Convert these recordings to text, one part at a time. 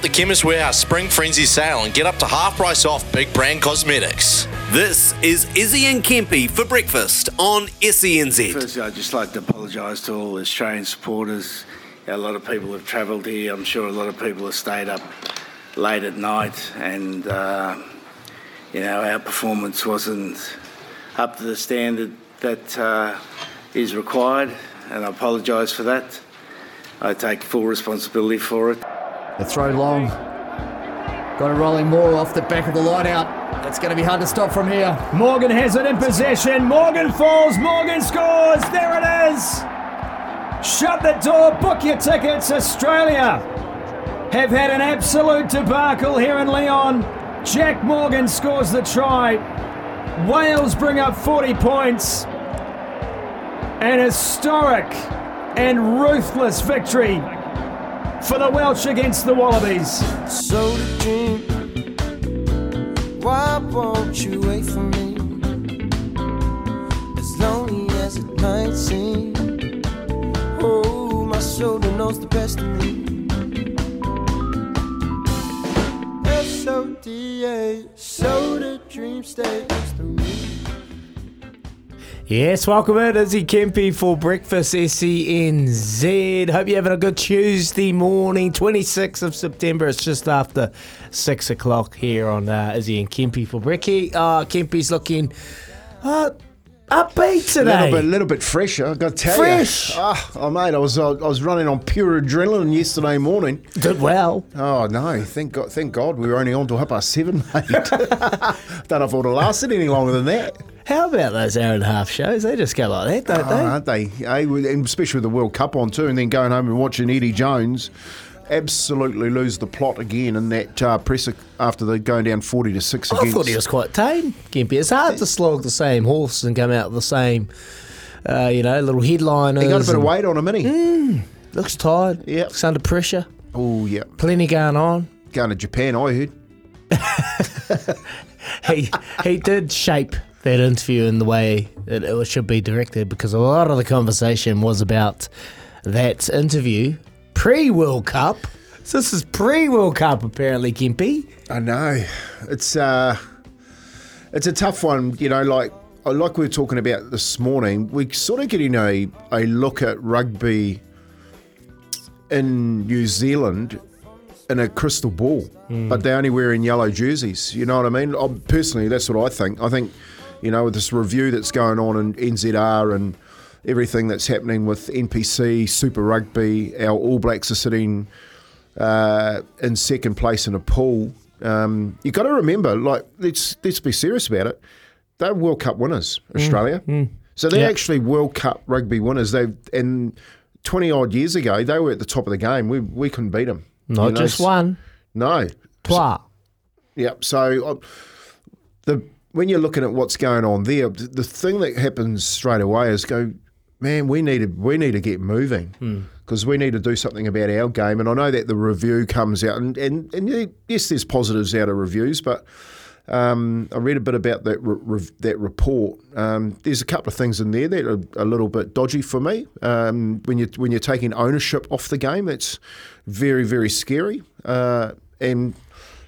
up the Chemist Warehouse Spring Frenzy sale and get up to half price off big brand cosmetics. This is Izzy and Kempy for breakfast on SENZ. Firstly, I'd just like to apologise to all Australian supporters. A lot of people have travelled here. I'm sure a lot of people have stayed up late at night, and uh, you know our performance wasn't up to the standard that uh, is required, and I apologise for that. I take full responsibility for it. The throw long. Got it rolling more off the back of the line out. It's going to be hard to stop from here. Morgan has it in possession. Morgan falls. Morgan scores. There it is. Shut the door. Book your tickets. Australia have had an absolute debacle here in Lyon. Jac Morgan scores the try. Wales bring up 40 points. An historic and ruthless victory for the Welsh against the Wallabies. So the dream, why won't you wait for me? As lonely as it might seem. Oh, my shoulder knows the best of me. S-O-D-A, so the dream stays to me. Yes, welcome in Izzy Kempy for breakfast SENZ. Hope you're having a good Tuesday morning, 26th of September. It's just after six o'clock here on uh, Izzy and Kempy for Bricky. Uh, Kempy's looking uh, upbeat A today. little bit, little bit fresher. I got to tell Fresh. you. Ah, oh, mate, I was uh, I was running on pure adrenaline yesterday morning. Did well. Oh no, thank God, thank God, we were only on till half past seven, mate. Don't know if it would have lasted any longer than that. How about those hour and a half shows? They just go like that, don't Oh, they? aren't they? Eh, especially with the World Cup on too, and then going home and watching Eddie Jones absolutely lose the plot again in that uh, presser after they're going down forty to six I thought he was quite tame, Kempy. It's hard to slog the same horse and come out the same, uh, you know, little headliners. He got a bit of weight on him, didn't he? Looks tired. Yep. Looks under pressure. Oh yeah, Plenty going on. going to Japan. I heard. He he did shape that interview in the way it, it should be directed because a lot of the conversation was about that interview pre World Cup. So this is pre World Cup apparently, Kempy. I know. It's uh it's a tough one, you know, like like we were talking about this morning, we're sort of getting a, a look at rugby in New Zealand in a crystal ball, but they're only wearing yellow jerseys. You know what I mean? i personally, that's what I think. I think, you know, with this review that's going on in NZR and everything that's happening with NPC, Super Rugby, our All Blacks are sitting uh, in second place in a pool. Um, you got to remember, like, let's let's be serious about it. They're World Cup winners, Australia. So they're Yeah. actually World Cup rugby winners. They and twenty odd years ago, they were at the top of the game. We we couldn't beat them. Not just one, No. trois. Yep. So uh, the when you're looking at what's going on there, the thing that happens straight away is go, man, we need to we need to get moving because we need to do something about our game. And I know that the review comes out, and and, and yes, there's positives out of reviews, but. Um, I read a bit about that re- that report. Um, there's a couple of things in there that are a little bit dodgy for me. Um, when you when you're taking ownership off the game, it's very very scary. Uh, and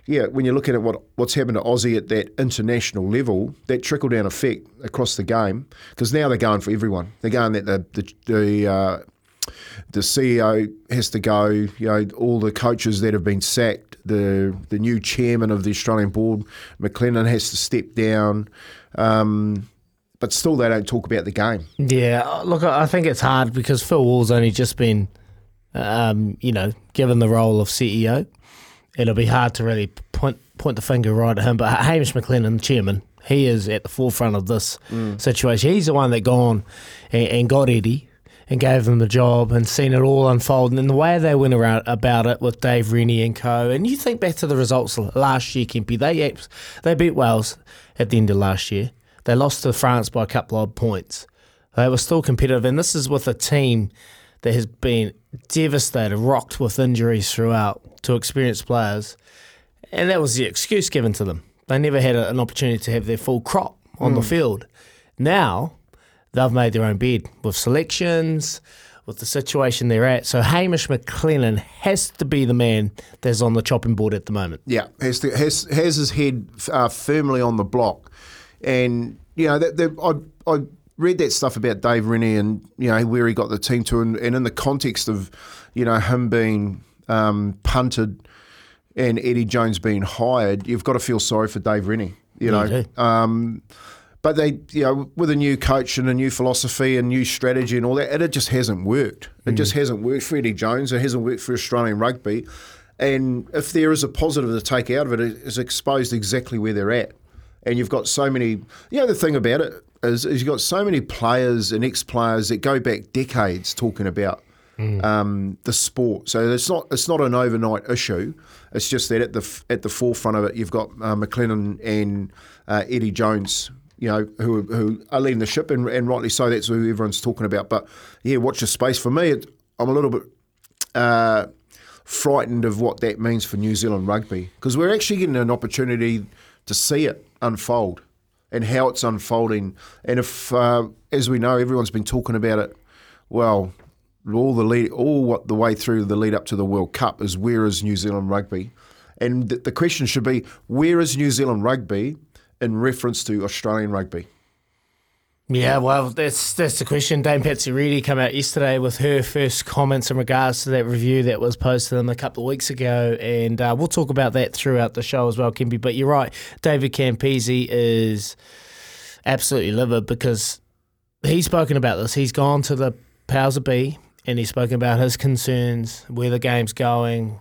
yeah, when you're looking at what what's happened to Aussie at that international level, that trickle down effect across the game, because now they're going for everyone. They're going that the the, the uh, the CEO has to go. You know, all the coaches that have been sacked, the the new chairman of the Australian board, McLennan, has to step down. Um, but still, they don't talk about the game. Yeah, look, I I think it's hard because Phil Waugh's only just been, um, you know, given the role of CEO. It'll be hard to really point point the finger right at him. But Hamish McLennan, the chairman, he is at the forefront of this mm. situation. He's the one that gone and, and got Eddie and gave him the job and seen it all unfold. And the way they went around about it with Dave Rennie and co. And you think back to the results last year, Kempy. They they beat Wales at the end of last year. They lost to France by a couple of points. They were still competitive, and this is with a team that has been devastated, rocked with injuries throughout to experienced players, and that was the excuse given to them. They never had a, an opportunity to have their full crop on the field. Now they've made their own bed with selections, with the situation they're at. So Hamish McLennan has to be the man that's on the chopping board at the moment. Yeah, has to, has has his head uh, firmly on the block, and you know that, that I I read that stuff about Dave Rennie and you know where he got the team to, and, and in the context of you know him being um, punted and Eddie Jones being hired, you've got to feel sorry for Dave Rennie. You know, um, but they, you know, with a new coach and a new philosophy and new strategy and all that, and it just hasn't worked. It just hasn't worked for Eddie Jones. It hasn't worked for Australian rugby. And if there is a positive to take out of it, it's exposed exactly where they're at. And you've got so many. You know, the thing about it is, is you've got so many players and ex-players that go back decades talking about um, the sport. So it's not it's not an overnight issue. It's just that at the at the forefront of it, you've got uh, McLennan and uh, Eddie Jones. You know who who are leading the ship, and, and rightly so. That's who everyone's talking about. But yeah, watch the space. For me, it, I'm a little bit uh, frightened of what that means for New Zealand rugby because we're actually getting an opportunity to see it unfold and how it's unfolding. And if, uh, as we know, everyone's been talking about it, well, all the lead, all what the way through the lead up to the World Cup is where is New Zealand rugby, and th- the question should be where is New Zealand rugby in reference to Australian rugby. Yeah, well, that's that's the question. Dame Patsy Reddy came out yesterday with her first comments in regards to that review that was posted them a couple of weeks ago, and uh, we'll talk about that throughout the show as well, Kempy. But you're right, David Campese is absolutely livid because he's spoken about this. He's gone to the powers of be and he's spoken about his concerns, where the game's going,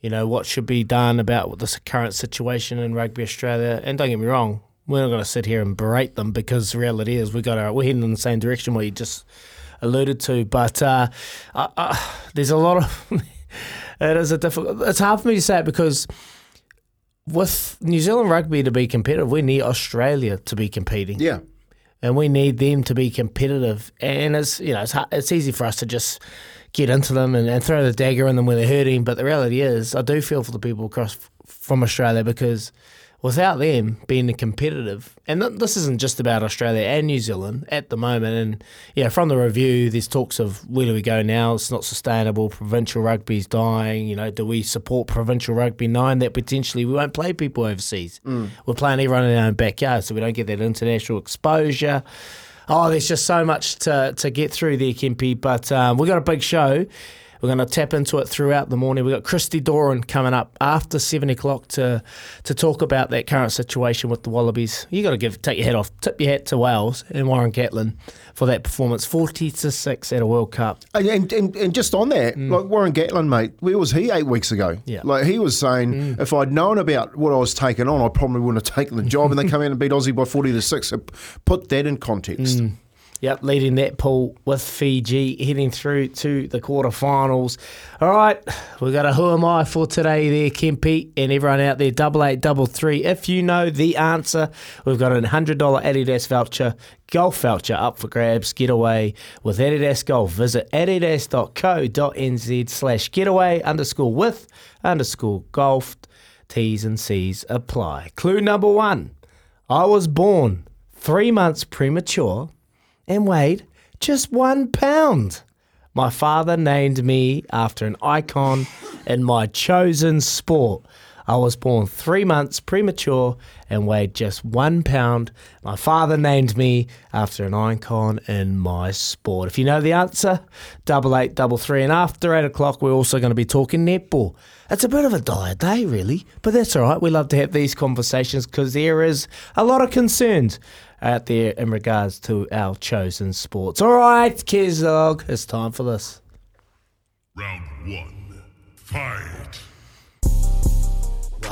you know, what should be done about this current situation in Rugby Australia. And don't get me wrong, we're not going to sit here and berate them because the reality is we got our, we're heading in the same direction what you just alluded to. But uh, uh, uh, there's a lot of it is a difficult. It's hard for me to say it because with New Zealand rugby to be competitive, we need Australia to be competing Yeah, and we need them to be competitive. And it's you know it's hard, it's easy for us to just get into them and, and throw the dagger in them when they're hurting. But the reality is, I do feel for the people across from Australia because without them being competitive, and th- this isn't just about Australia and New Zealand at the moment. And yeah, from the review, there's talks of where do we go now? It's not sustainable. Provincial rugby's dying. You know, do we support provincial rugby, knowing that potentially we won't play people overseas? We're playing everyone in our own backyard, so we don't get that international exposure. Oh, there's just so much to, to get through there, Kempy. But um, we've got a big show. We're going to tap into it throughout the morning. We've got Christy Doran coming up after seven o'clock to to talk about that current situation with the Wallabies. You got to give take your hat off, tip your hat to Wales and Warren Gatland for that performance, forty to six at a World Cup. And, and, and, just on that, mm. like Warren Gatland, mate, where was he eight weeks ago? Yeah. Like he was saying, mm. if I'd known about what I was taking on, I probably wouldn't have taken the job. and they come out and beat Aussie by 40 to 6. So put that in context. Mm. Yep, leading that pool with Fiji, heading through to the quarterfinals. All right, we've got a who am I for today there, Kempy, and everyone out there, double eight, double three. If you know the answer, we've got a hundred dollar Adidas voucher, golf voucher up for grabs. Get away with Adidas Golf. Visit adidas.co.nz slash getaway underscore with underscore golf. T's and C's apply. Clue number one. I was born three months premature and weighed just one pound. My father named me after an icon in my chosen sport. I was born three months premature and weighed just one pound. My father named me after an icon in my sport. If you know the answer, double eight, double three. And after eight o'clock, we're also going to be talking netball. It's a bit of a dire day, really, but that's all right. We love to have these conversations because there is a lot of concerns out there in regards to our chosen sports. All right, Kizog, it's time for this. Round one. Fight.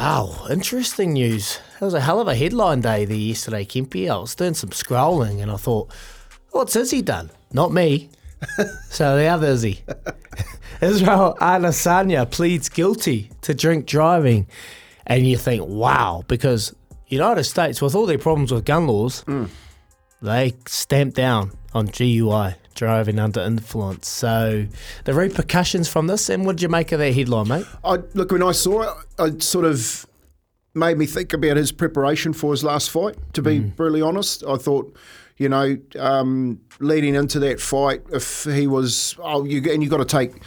Wow, interesting news. That was a hell of a headline day there yesterday, Kempy. I was doing some scrolling and I thought, what's Izzy done? Not me. so the other Izzy. Israel Adesanya pleads guilty to drink driving. And you think, wow, because United States, with all their problems with gun laws, mm. they stamped down on DUI, driving under influence. So the repercussions from this, and what did you make of that headline, mate? I look when I saw it, I sort of made me think about his preparation for his last fight. To be brutally honest, I thought, you know, um, leading into that fight, if he was, oh, you and you got to take,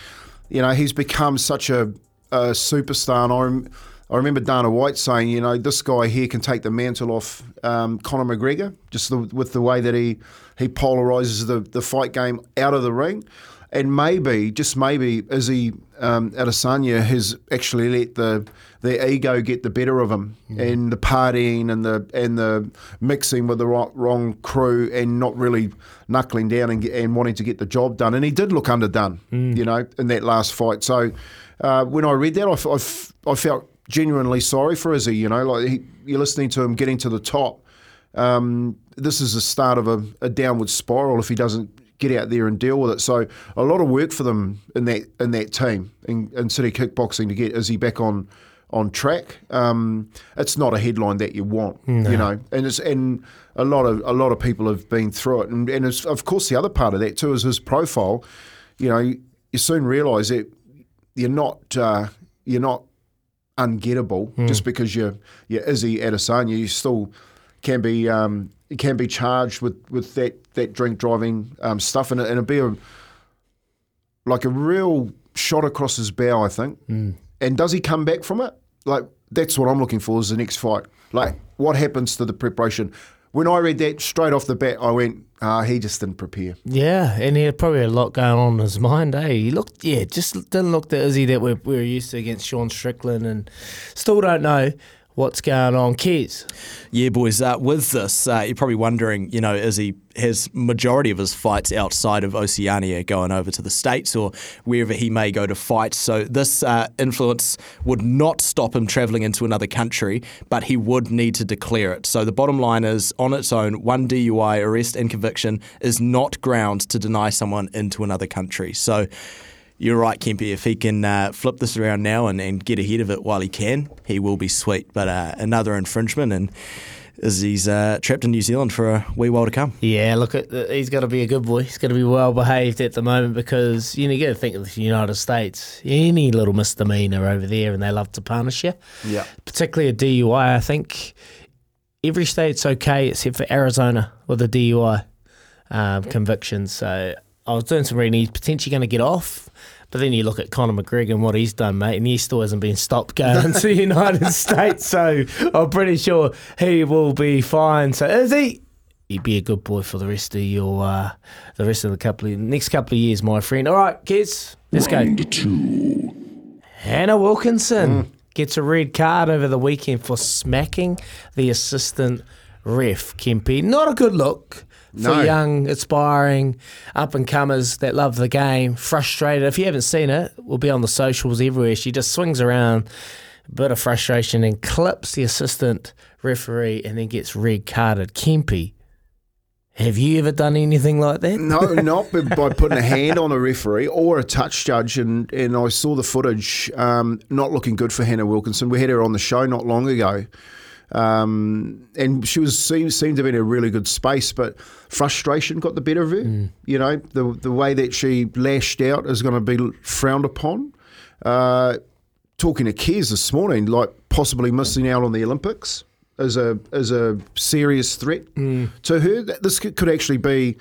you know, he's become such a, a superstar, and I. I remember Dana White saying, you know, this guy here can take the mantle off um, Conor McGregor, just the, with the way that he he polarizes the, the fight game out of the ring. And maybe, just maybe, Izzy um, Adesanya has actually let the the ego get the better of him, and the partying and the and the mixing with the wrong, wrong crew, and not really knuckling down and, and wanting to get the job done. And he did look underdone, you know, in that last fight. So uh, when I read that, I, f- I f- I felt genuinely sorry for Izzy. You know, like he, you're listening to him getting to the top. Um, this is the start of a, a downward spiral if he doesn't get out there and deal with it. So a lot of work for them in that in that team in, in City Kickboxing to get Izzy back on on track. Um, it's not a headline that you want, you know, and it's and a lot of a lot of people have been through it, and and it's, of course the other part of that too is his profile. You know, you, you soon realise that you're not uh, you're not ungettable just because you're you're Izzy Adesanya. You still can be um, can be charged with, with that, that drink driving um, stuff, and, it, and it'd be a, like a real shot across his bow, I think. And does he come back from it? Like that's what I'm looking for is the next fight. Like what happens to the preparation? When I read that straight off the bat, I went, ah, he just didn't prepare. Yeah, and he had probably a lot going on in his mind, eh? He looked, yeah, just didn't look the Izzy that we're, we're used to against Sean Strickland and still don't know what's going on. Keys. Yeah, boys. Uh, with this, uh, you're probably wondering, you know, is he has majority of his fights outside of Oceania, going over to the states or wherever he may go to fight. So this uh, influence would not stop him travelling into another country, but he would need to declare it. So the bottom line is, on its own, one DUI arrest and conviction is not ground to deny someone into another country. So. You're right, Kempy. If he can uh, flip this around now and, and get ahead of it while he can, he will be sweet. But uh, another infringement, and is he's uh, trapped in New Zealand for a wee while to come. Yeah, look, at he's got to be a good boy. He's got to be well behaved at the moment because you know you got to think of the United States. Any little misdemeanor over there, and they love to punish you. Yeah. particularly a DUI. I think every state's okay except for Arizona with a DUI um, conviction. So I was doing some reading. He's potentially going to get off. But then you look at Conor McGregor and what he's done, mate, and he still hasn't been stopped going to the United States. So I'm pretty sure he will be fine. So is he? He'd be a good boy for the rest of your, uh, the rest of the couple of next couple of years, my friend. All right, kids, let's go. Hannah Wilkinson gets a red card over the weekend for smacking the assistant ref, Kempy. Not a good look for young, aspiring up and comers that love the game. Frustrated. If you haven't seen it, we'll be on the socials everywhere. She just swings around, a bit of frustration, and clips the assistant referee and then gets red carded. Kempy, have you ever done anything like that? No, not by, by putting a hand on a referee or a touch judge. And, and I saw the footage, um, not looking good for Hannah Wilkinson. We had her on the show not long ago. Um, and she was seemed, seemed to be in a really good space, but frustration got the better of her. You know, the the way that she lashed out is going to be frowned upon. Uh, talking to Kez this morning, like possibly missing out on the Olympics as a as a serious threat to her. This could, could actually be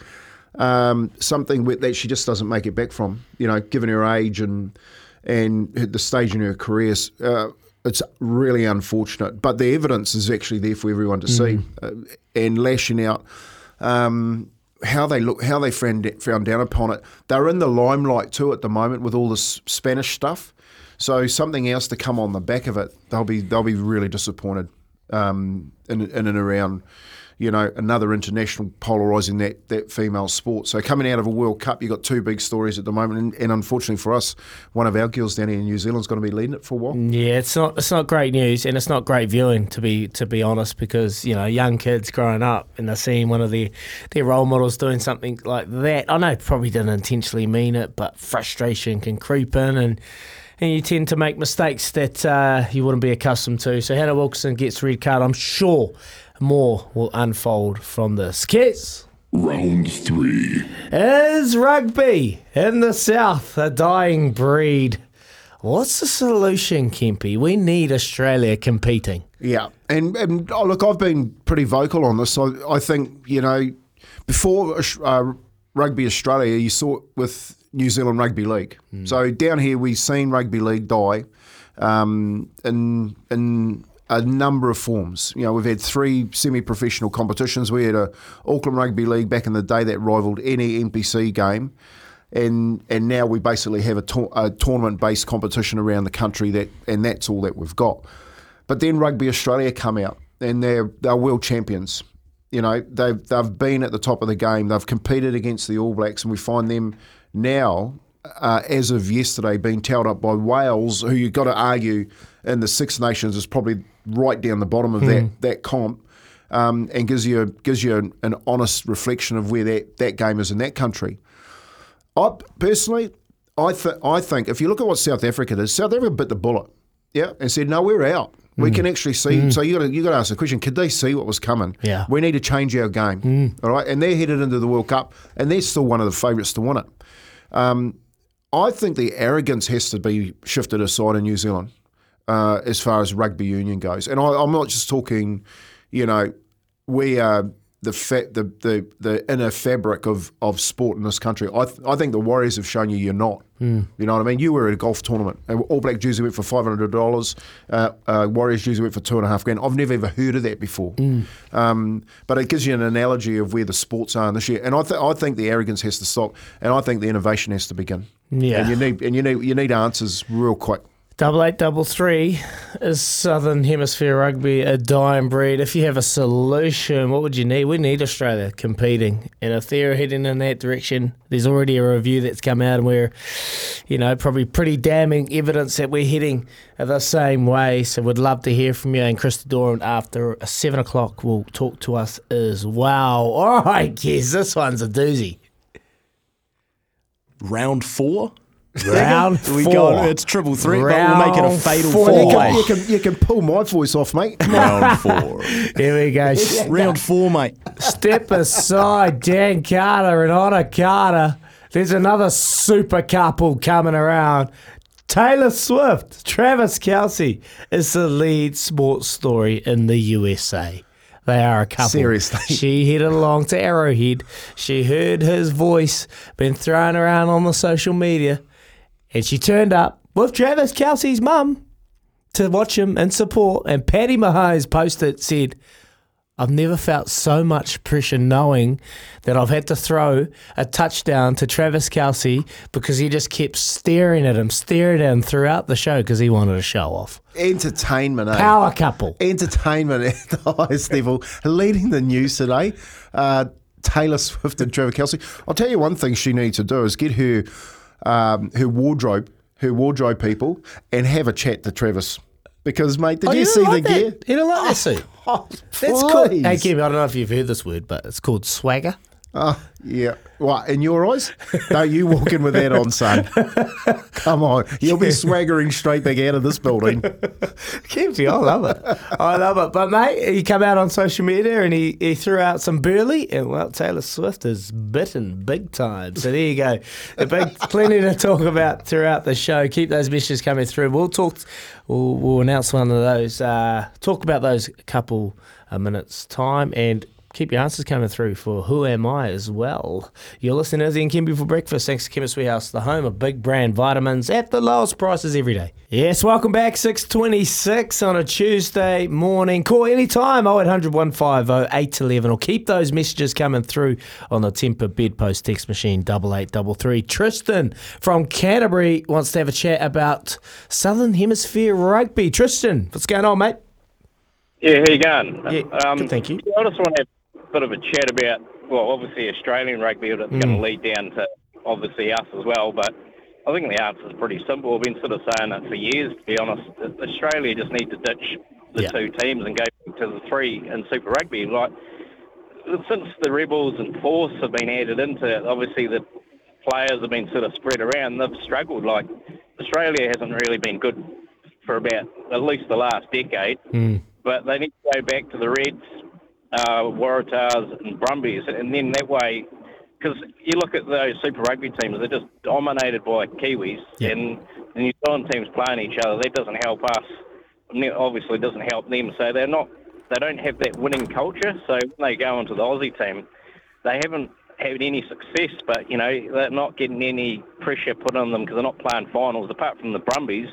um, something that she just doesn't make it back from. You know, given her age and and the stage in her career, uh, it's really unfortunate. But the evidence is actually there for everyone to see, uh, and lashing out. Um, how they look, how they found found down upon it. They're in the limelight too at the moment with all this Spanish stuff. So something else to come on the back of it, they'll be they'll be really disappointed um, in, in and around, you know, another international polarising that that female sport. So coming out of a World Cup, you've got two big stories at the moment, and, and unfortunately for us, one of our girls down here in New Zealand's going to be leading it for a while. Yeah, it's not it's not great news, and it's not great viewing to be to be honest, because you know young kids growing up and they're seeing one of their their role models doing something like that. I know probably didn't intentionally mean it, but frustration can creep in, and and you tend to make mistakes that uh, you wouldn't be accustomed to. So Hannah Wilkinson gets red card. I'm sure more will unfold from this. Kids. Round three. Is rugby in the south a dying breed? What's the solution, Kempy? We need Australia competing. Yeah, and and oh, look, I've been pretty vocal on this. I, I think you know, before uh, Rugby Australia, you saw it with New Zealand Rugby League. So down here, we've seen rugby league die um, in in a number of forms. You know, we've had three semi-professional competitions. We had a Auckland Rugby League back in the day that rivaled any NPC game. And, and now we basically have a, a tournament-based competition around the country that and that's all that we've got. But then Rugby Australia come out and they're they're world champions. You know, they've they've been at the top of the game. They've competed against the All Blacks, and we find them now, uh, as of yesterday, being tailed up by Wales, who you've got to argue in the Six Nations is probably right down the bottom of that that comp, um, and gives you gives you an, an honest reflection of where that, that game is in that country. I personally, I th- I think if you look at what South Africa did, South Africa bit the bullet, yeah, and said no, we're out. We can actually see. So you got to you got to ask the question: Could they see what was coming? Yeah. we need to change our game. All right, and they're headed into the World Cup, and they're still one of the favourites to win it. Um, I think the arrogance has to be shifted aside in New Zealand uh, as far as rugby union goes, and I, I'm not just talking, you know, we are the fa- the, the the inner fabric of, of sport in this country. I th- I think the Warriors have shown you you're not. You know what I mean? You were at a golf tournament, and All Black jersey went for five hundred dollars. Uh, uh, Warriors jersey went for two and a half grand. I've never ever heard of that before. Um, but it gives you an analogy of where the sports are in this year, and I th- I think the arrogance has to stop, and I think the innovation has to begin. Yeah. and you need and you need you need answers real quick. Double eight, double three is Southern Hemisphere rugby a dying breed? If you have a solution, what would you need? We need Australia competing, and if they're heading in that direction, there's already a review that's come out, and we're, you know, probably pretty damning evidence that we're heading the same way. So we'd love to hear from you, and Christy Doran after seven o'clock will talk to us as well. All right, kids, this one's a doozy. Round four. Round We four. go. It's triple threat, but we'll make it a fatal four. You can, you can you can pull my voice off, mate. Round four. Here we go. Round four, mate. Step aside, Dan Carter and Otter Carter. There's another super couple coming around. Taylor Swift, Travis Kelce is the lead sports story in the USA. They are a couple. Seriously. She headed along to Arrowhead. She heard his voice been thrown around on the social media, and she turned up with Travis Kelce's mum to watch him and support. And Patty Mahomes posted said, I've never felt so much pressure knowing that I've had to throw a touchdown to Travis Kelce because he just kept staring at him, staring at him throughout the show because he wanted to show off. Entertainment, eh? Power couple. entertainment at the highest level, leading the news today. Uh, Taylor Swift and Trevor Kelce. I'll tell you one thing she needs to do is get her um, her wardrobe, her wardrobe people, and have a chat to Travis. Because mate, did Oh, you don't see the like gear? that? You don't like that suit? Oh, That's cool. Hey, Kim, I don't know if you've heard this word, but it's called swagger. Oh, yeah. What, in your eyes? No, you walk in with that on, son. Come on. You'll be swaggering straight back out of this building. Kimsey, I love it. I love it. But mate, he come out on social media and he, he threw out some burley, and well, Taylor Swift is bitten big time. So there you go. A big, plenty to talk about throughout the show. Keep those messages coming through. We'll talk. We'll, we'll announce one of those. Uh, talk about those couple of minutes time and. Keep your answers coming through for Who Am I as well. You're listening to Izzy and Kempy for breakfast. Thanks to Chemist Warehouse, the home of big brand vitamins at the lowest prices every day. Yes, welcome back. 626 on a Tuesday morning. Call anytime 0800 150 811 or keep those messages coming through on the Temper Bedpost text machine 8833. Tristan from Canterbury wants to have a chat about Southern Hemisphere rugby. Tristan, what's going on, mate? Yeah, how you going? Yeah, um, good, thank you. I just want to have bit of a chat about, well, obviously Australian rugby, but it's going Mm. to lead down to obviously us as well. But I think the answer is pretty simple. We've been sort of saying it for years, to be honest. Australia just need to ditch the Yeah. two teams and go to the three in Super Rugby. Like since the Rebels and Force have been added into it, obviously the players have been sort of spread around. They've struggled. Like Australia hasn't really been good for about at least the last decade but they need to go back to the Reds, uh, Waratahs, and Brumbies, and then that way, because you look at those Super Rugby teams, they're just dominated by Kiwis, Yeah. and the New Zealand teams playing each other. That doesn't help us obviously doesn't help them. So they're not, they don't have that winning culture. So when they go into the Aussie team, they haven't had any success. But you know, they're not getting any pressure put on them because they're not playing finals, apart from the Brumbies.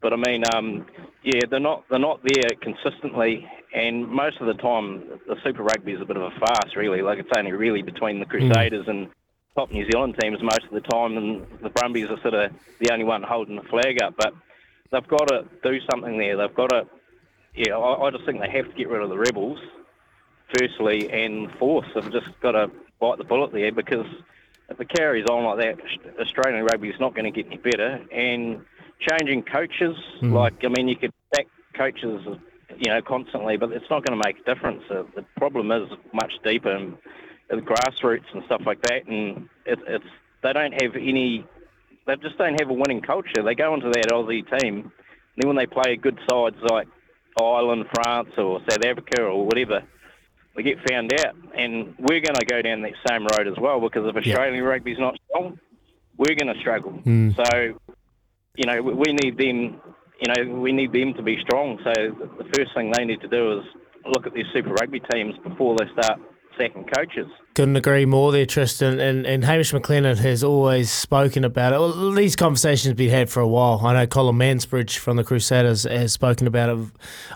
But I mean, um, yeah, they're not they're not there consistently, and most of the time the Super Rugby is a bit of a farce, really. Like it's only really between the hmm. Crusaders and top New Zealand teams most of the time, and the Brumbies are sort of the only one holding the flag up. But they've got to do something there. They've got to, yeah. I, I just think they have to get rid of the rebels, firstly, and force. They've just got to bite the bullet there because if it carries on like that, Australian rugby is not going to get any better. And changing coaches, hmm. like I mean, you could back coaches, you know, constantly, but it's not going to make a difference. Uh, the problem is much deeper, and the grassroots and stuff like that. And it, it's they don't have any, they just don't have a winning culture. They go into that Aussie team, and then when they play good sides like Ireland, France, or South Africa, or whatever, they get found out. And we're going to go down that same road as well because if Australian rugby's not strong, we're going to struggle. So you know, we need them, you know, we need them to be strong. So the first thing they need to do is look at their Super Rugby teams before they start sacking coaches. Couldn't agree more there, Tristan. And, and Hamish McLennan has always spoken about it. Well, these conversations have been had for a while. I know Colin Mansbridge from the Crusaders has spoken about it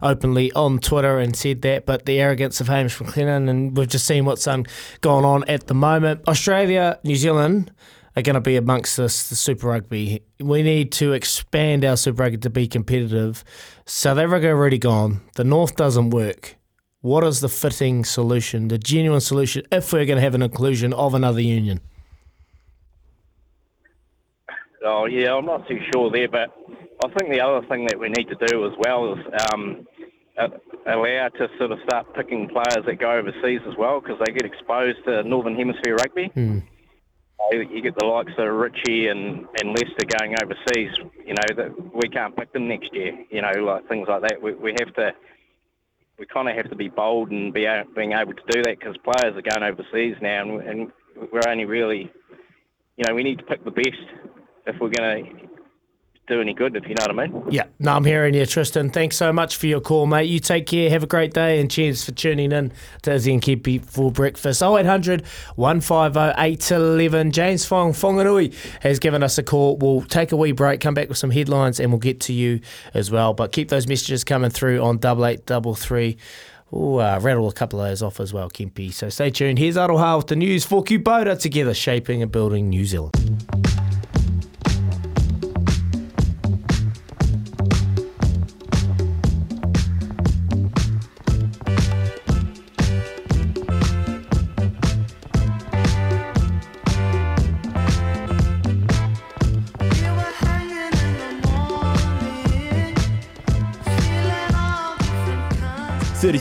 openly on Twitter and said that. But the arrogance of Hamish McLennan, and we've just seen what's um, gone on at the moment. Australia, New Zealand are going to be amongst us the Super Rugby. We need to expand our Super Rugby to be competitive. South Africa already gone. The North doesn't work. What is the fitting solution, the genuine solution, if we're going to have an inclusion of another union? Oh yeah, I'm not too sure there, but I think the other thing that we need to do as well is um, allow to sort of start picking players that go overseas as well because they get exposed to Northern Hemisphere rugby. Uh, You get the likes of Richie and, and Leicester going overseas. You know that we can't pick them next year. You know, like things like that. We, we have to. We kind of have to be bold and be being able to do that because players are going overseas now, and, and we're only really, you know, we need to pick the best if we're going to do any good. If you know what I mean. Yeah, no, I'm hearing you, Tristan. Thanks so much for your call, mate. You take care. Have a great day, and cheers for tuning in to Izzy and Kempy for breakfast. 0800 150 811. James Fong Whanganui has given us a call. We'll take a wee break, come back with some headlines, and we'll get to you as well. But keep those messages coming through on double eight double three. Ooh, uh, rattle a couple of those off as well, Kempy. So stay tuned. Here's Aroha with the news for Kubota together, shaping and building New Zealand.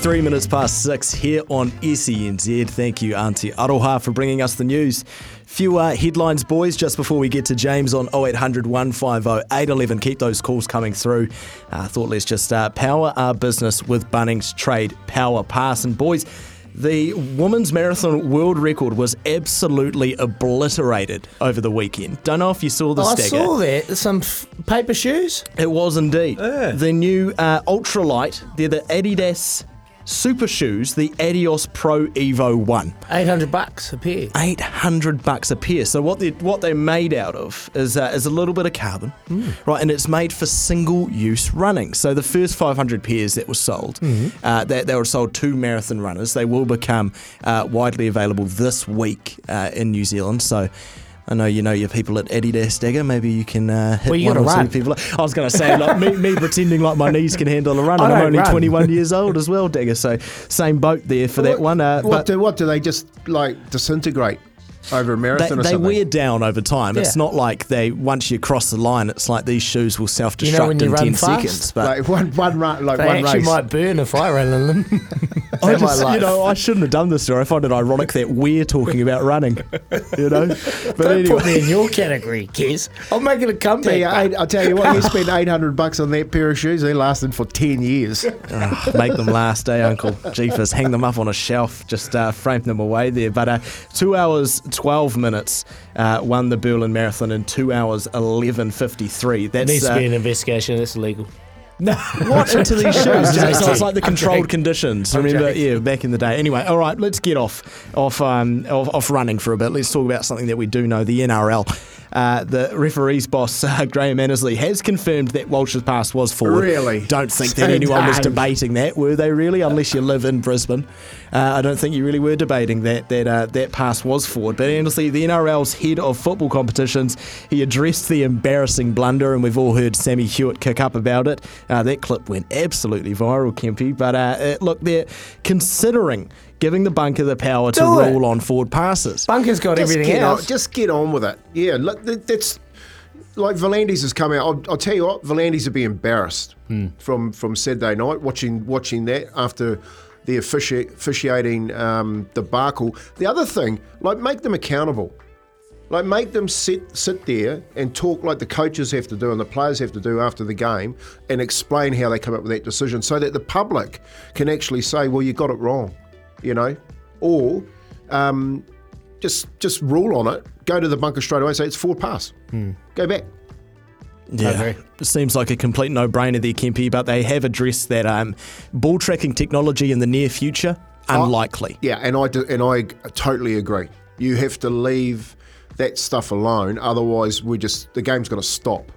Thirty-three minutes past six here on SENZ. Thank you, Auntie Aroha, for bringing us the news. Few uh, headlines, boys, just before we get to James on 0800 150 811. Keep those calls coming through. I thought let's just uh, power our business with Bunnings Trade Power Pass. And, boys, the women's marathon world record was absolutely obliterated over the weekend. Don't know if you saw the I stagger. saw that. Some f- paper shoes. It was indeed. The new uh, ultralight, they're the Adidas super shoes, the Adios Pro Evo 1. 800 bucks a pair. 800 bucks a pair. So what they what they're made out of is uh, is a little bit of carbon, right? And it's made for single use running. So the first 500 pairs that were sold, uh, they, they were sold to marathon runners. They will become uh, widely available this week uh, in New Zealand. So. I know you know your people at Eddie Adidas Dagger. Maybe you can uh, hit Well, you one or run. two people. I was going to say, like me, me pretending like my knees can handle a run, I and I'm only run. 21 years old as well, Dagger. So same boat there for that one. Uh, what but- do what do they just like disintegrate over a they, marathon or they something? wear down over time. It's not like they once you cross the line, it's like these shoes will self destruct You know when you in run ten fast? seconds. But like one one run, like They one actually race. might burn if I ran in them. I just, you know, I shouldn't have done this story. I find it ironic that we're talking about running. You know, but Don't anyway. put me in your category, Kez. I'm making a Tell comeback. you, eight, I'll tell you what, you spend 800 bucks on that pair of shoes, they lasted for 10 years. Ah, make them last, eh, Uncle Jeepers? Hang them up on a shelf, just uh, frame them away there. But uh, two hours, 12 minutes uh, won the Berlin Marathon in two hours, 11.53. That Needs to uh, be an investigation. That's illegal. No, what into these shoes? so it's like the controlled conditions. I'm Remember, joking. yeah, back in the day. Anyway, all right, let's get off off um, off, off running for a bit. Let's talk about something that we do know: the NRL. Uh, the referees boss uh, Graham Annesley has confirmed that Walsh's pass was forward. Really? Don't think that So anyone was debating that, were they? Really? Unless you live in Brisbane, uh, I don't think you really were debating that that uh, that pass was forward. But Annesley, the NRL's head of football competitions, he addressed the embarrassing blunder, and we've all heard Sammy Hewitt kick up about it. Uh, that clip went absolutely viral, Kempy. But look, they're considering giving the bunker the power to Do it. rule on forward passes. Bunker's got just everything get else. On, just get on with it. Yeah, look, that- that's like V'landys has come out. I'll, I'll tell you what, V'landys would be embarrassed from from Saturday night watching watching that after the offici- officiating um, debacle. The other thing, like, make them accountable. Like make them sit sit there and talk like the coaches have to do and the players have to do after the game, and explain how they come up with that decision, so that the public can actually say, "Well, you got it wrong," you know, or um, just just rule on it. Go to the bunker straight away and say it's forward pass. Go back. Yeah, it seems like a complete no-brainer there, Kempy. But they have addressed that um, ball tracking technology in the near future unlikely. Yeah, and I do, and I totally agree. You have to leave that stuff alone, otherwise we just the game's going to stop.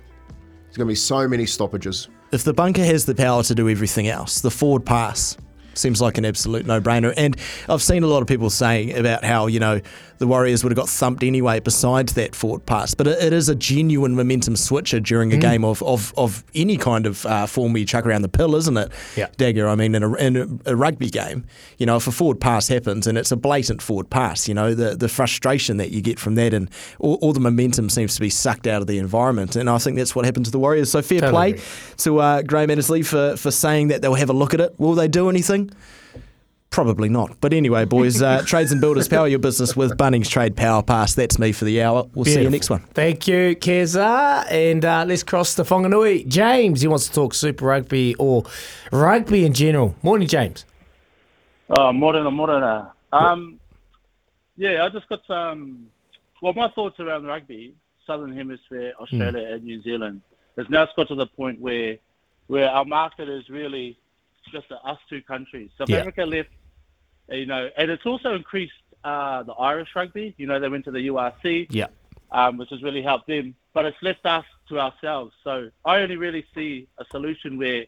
There's going to be so many stoppages. If the bunker has the power to do everything else, the forward pass seems like an absolute no-brainer. And I've seen a lot of people saying about how you know the Warriors would have got thumped anyway. Besides that forward pass, but it, it is a genuine momentum switcher during a game of, of, of any kind of uh, form where you chuck around the pill, isn't it? Yeah. Dagger. I mean, in a, in a, a rugby game, you know, if a forward pass happens and it's a blatant forward pass, you know, the the frustration that you get from that and all, all the momentum seems to be sucked out of the environment. And I think that's what happened to the Warriors. So fair Totally play to uh, Graham Annesley for, for saying that they'll have a look at it. Will they do anything? Probably not. But anyway, boys, uh, Trades and Builders, power your business with Bunnings Trade Power Pass. That's me for the hour. We'll see you next one. Thank you, Keza. And uh, let's cross the Whanganui. James, he wants to talk Super Rugby or rugby in general. Morning, James. Oh, morena, morena. Um, yeah, I just got some. Well, my thoughts around rugby, Southern Hemisphere, Australia, and New Zealand, has now got to the point where, where our market is really just us two countries. South Yeah. Africa left, uh, you know, and it's also increased uh, the Irish rugby. You know, they went to the URC Yeah. um, which has really helped them. But it's left us to ourselves. So I only really see a solution where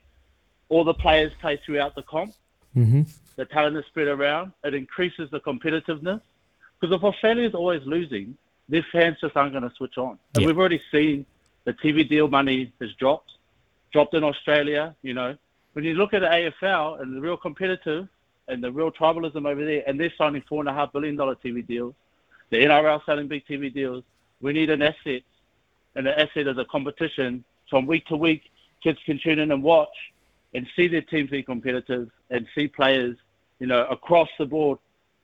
all the players play throughout the comp. Mm-hmm. The talent is spread around. It increases the competitiveness. Because if Australia is always losing, their fans just aren't going to switch on. And Yeah. we've already seen the TV deal money has dropped, dropped in Australia. You know, when you look at the AFL and the real competitive and the real tribalism over there, and they're signing four and a half billion dollar TV deals, the NRL selling big TV deals. We need an asset, and the asset is a competition from week to week. Kids can tune in and watch and see their teams be competitive and see players, you know, across the board,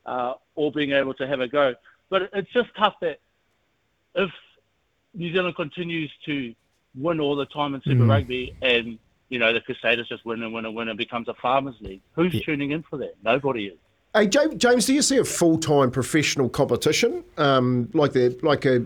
uh, all being able to have a go. But it's just tough that if New Zealand continues to win all the time in Super Mm. Rugby and you know the Crusaders just win and win and win and becomes a farmers league, who's tuning in for that? Nobody is. Hey Ja- James, do you see a full time professional competition um, like the like a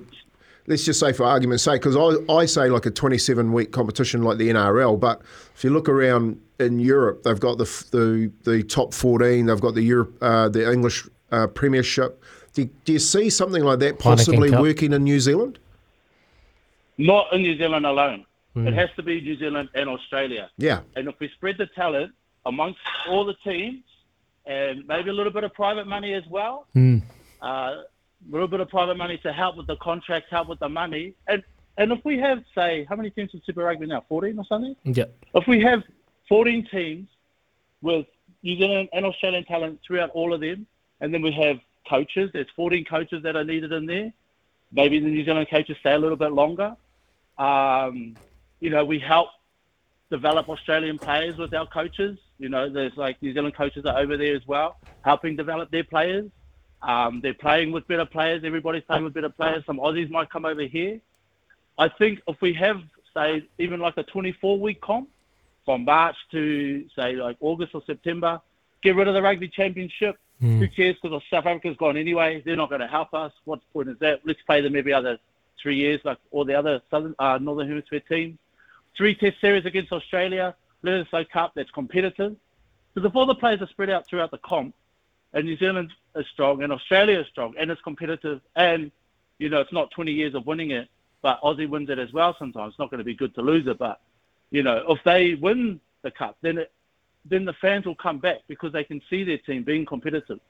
let's just say for argument's sake, because I, I say like a 27 week competition like the NRL, but if you look around in Europe, they've got the the, the top 14, they've got the Europe, uh, the English uh, Premiership. Do you, do you see something like that possibly working in New Zealand? Not in New Zealand alone. Mm. It has to be New Zealand and Australia. Yeah. And if we spread the talent amongst all the teams, and maybe a little bit of private money as well, Hmm. uh, a little bit of private money to help with the contracts, help with the money, and and if we have say how many teams in Super Rugby now, fourteen or something? Yeah. If we have 14 teams with New Zealand and Australian talent throughout all of them, and then we have coaches, there's 14 coaches that are needed in there. Maybe the New Zealand coaches stay a little bit longer. Um, you know, we help develop Australian players with our coaches. You know, there's like New Zealand coaches are over there as well, helping develop their players. Um, they're playing with better players. Everybody's playing with better players. Some Aussies might come over here. I think if we have, say, even like a 24 week comp from March to, say, like August or September, get rid of the Rugby Championship. Hmm. Who cares? Because South Africa's gone anyway. They're not going to help us. What point is that? Let's play them every other three years, like all the other southern, uh, Northern Hemisphere teams. Three Test series against Australia. Bledisloe Cup that's competitive. Because if all the players are spread out throughout the comp, and New Zealand is strong, and Australia is strong, and it's competitive, and you know it's not 20 years of winning it, but Aussie wins it as well. Sometimes it's not going to be good to lose it, but you know if they win the cup, then it, then the fans will come back because they can see their team being competitive.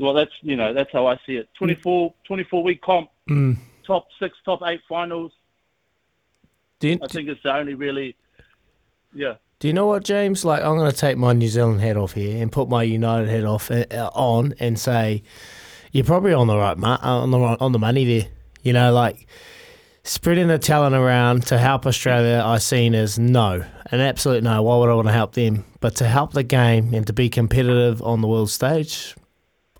Well, that's you know that's how I see it. 24, 24 week comp, Mm. top six, top eight finals. Do you, I think it's the only really, yeah. Do you know what, James? Like, I'm going to take my New Zealand hat off here and put my United hat off uh, uh, on and say you're probably on the right ma- uh, on the right, on the money there. You know, like spreading the talent around to help Australia, I seen as no, an absolute no. Why would I want to help them? But to help the game and to be competitive on the world stage,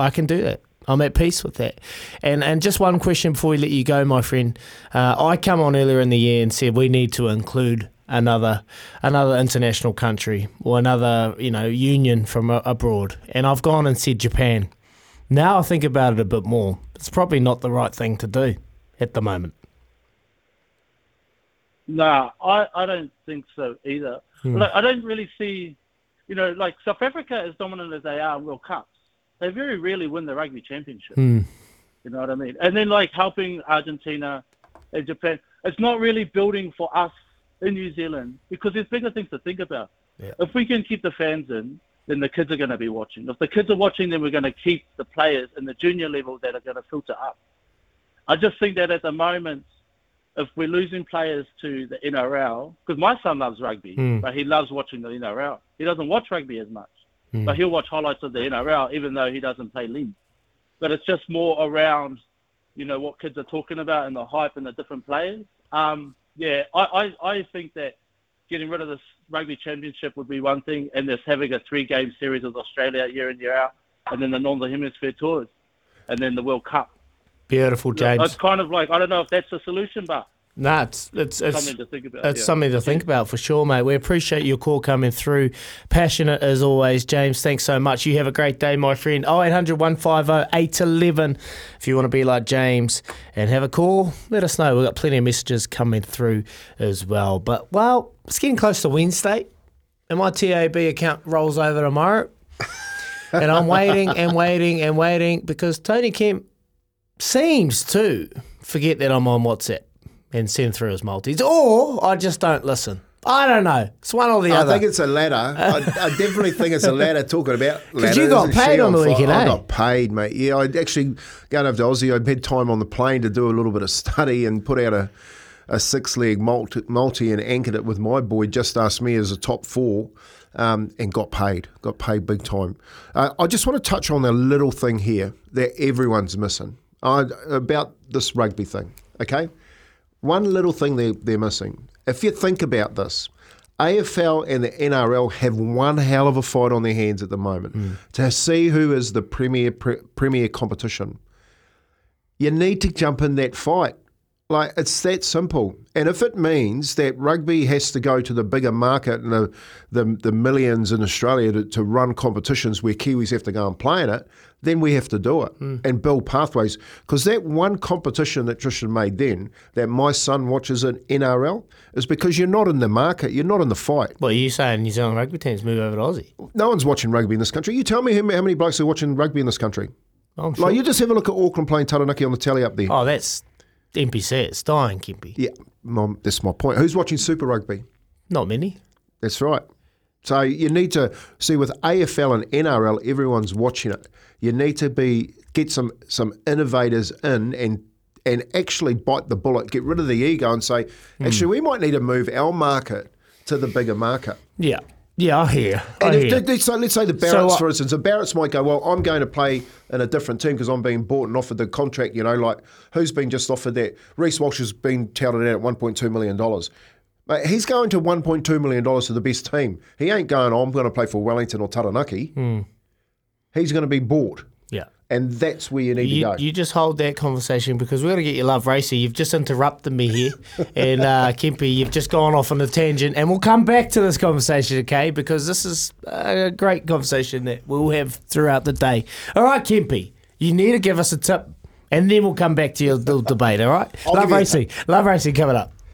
I can do that. I'm at peace with that. And and just one question before we let you go, my friend. Uh, I come on earlier in the year and said we need to include another another international country or another you know union from a, abroad. And I've gone and said Japan. Now I think about it a bit more. It's probably not the right thing to do at the moment. No, I, I don't think so either. Hmm. Look, I don't really see, you know, like South Africa, as dominant as they are in World Cups, they very rarely win the rugby championship. Hmm. You know what I mean? And then like helping Argentina and Japan, it's not really building for us in New Zealand because there's bigger things to think about. Yeah. If we can keep the fans in, then the kids are going to be watching. If the kids are watching, then we're going to keep the players in the junior level that are going to filter up. I just think that at the moment, if we're losing players to the NRL, because my son loves rugby, Mm. but he loves watching the NRL. He doesn't watch rugby as much, Mm. but he'll watch highlights of the NRL, even though he doesn't play league. But it's just more around, you know, what kids are talking about and the hype and the different players. Um, yeah, I, I, I think that getting rid of this rugby championship would be one thing, and just having a three-game series with Australia year in year out, and then the Northern Hemisphere tours, and then the World Cup. Beautiful, James. It's kind of like I don't know if that's the solution, but No, it's it's it's Something to think about, It's yeah. something to think about for sure, mate. We appreciate your call coming through. Passionate as always, James. Thanks so much. You have a great day, my friend. 0800 150 811. If you want to be like James and have a call, let us know. We've got plenty of messages coming through as well. But well, it's getting close to Wednesday, and my TAB account rolls over tomorrow. and I'm waiting and waiting and waiting because Tony Kemp seems to forget that I'm on WhatsApp and send through his multis, or I just don't listen. I don't know. It's one or the I other. I think it's a ladder. I, I definitely think it's a ladder. Talking about 'Cause ladders you got paid on the weekend, I eh? got paid, mate. Yeah, I'd actually going over to Aussie. I had time on the plane to do a little bit of study and put out a, a six leg multi, multi and anchored it with my boy. Just asked me as a top four. Um, and got paid, got paid big time. Uh, I just want to touch on a little thing here that everyone's missing uh, about this rugby thing. Okay, one little thing they're, they're missing. If you think about this, AFL and the NRL have one hell of a fight on their hands at the moment hmm. to see who is the premier pre, premier competition. You need to jump in that fight. Like it's that simple. And if it means that rugby has to go to the bigger market and the the, the millions in Australia to, to run competitions where Kiwis have to go and play in it, then we have to do it hmm. and build pathways. Because that one competition that Tristan made then, that my son watches in NRL, is because you're not in the market, you're not in the fight. Well, you saying New Zealand rugby teams move over to Aussie? No one's watching rugby in this country. You tell me how how many blokes are watching rugby in this country. I'm sure. Like you just have a look at Auckland playing Taranaki on the telly up there. oh, that's NPC. It's dying, Kempy. Yeah, mum, that's my point. Who's watching Super Rugby? Not many. That's right. So you need to see with AFL and NRL, everyone's watching it. You need to be get some some innovators in and and actually bite the bullet, get rid of the ego, and say, hmm. actually, we might need to move our market to the bigger market. Yeah. Yeah, I hear. I And if, hear. let's, say, let's say the So Barretts, what- for instance, the Barretts might go, well, I'm going to play in a different team because I'm being bought and offered the contract. You know, like who's been just offered that? Reece Walsh has been touted out at 1.2 million dollars. Mate, he's going to 1.2 million dollars to the best team. He ain't going. Oh, I'm going to play for Wellington or Taranaki. Hmm. He's going to be bought. And that's where you need You, to go. you just hold that conversation because we're going to get your love racy. You've just interrupted me here. and uh, Kempy, you've just gone off on a tangent. And we'll come back to this conversation, okay? Because this is a great conversation that we'll have throughout the day. All right, Kempy, you need to give us a tip. And then we'll come back to your little debate, all right? I'll Love give you a racing. Love racing coming up.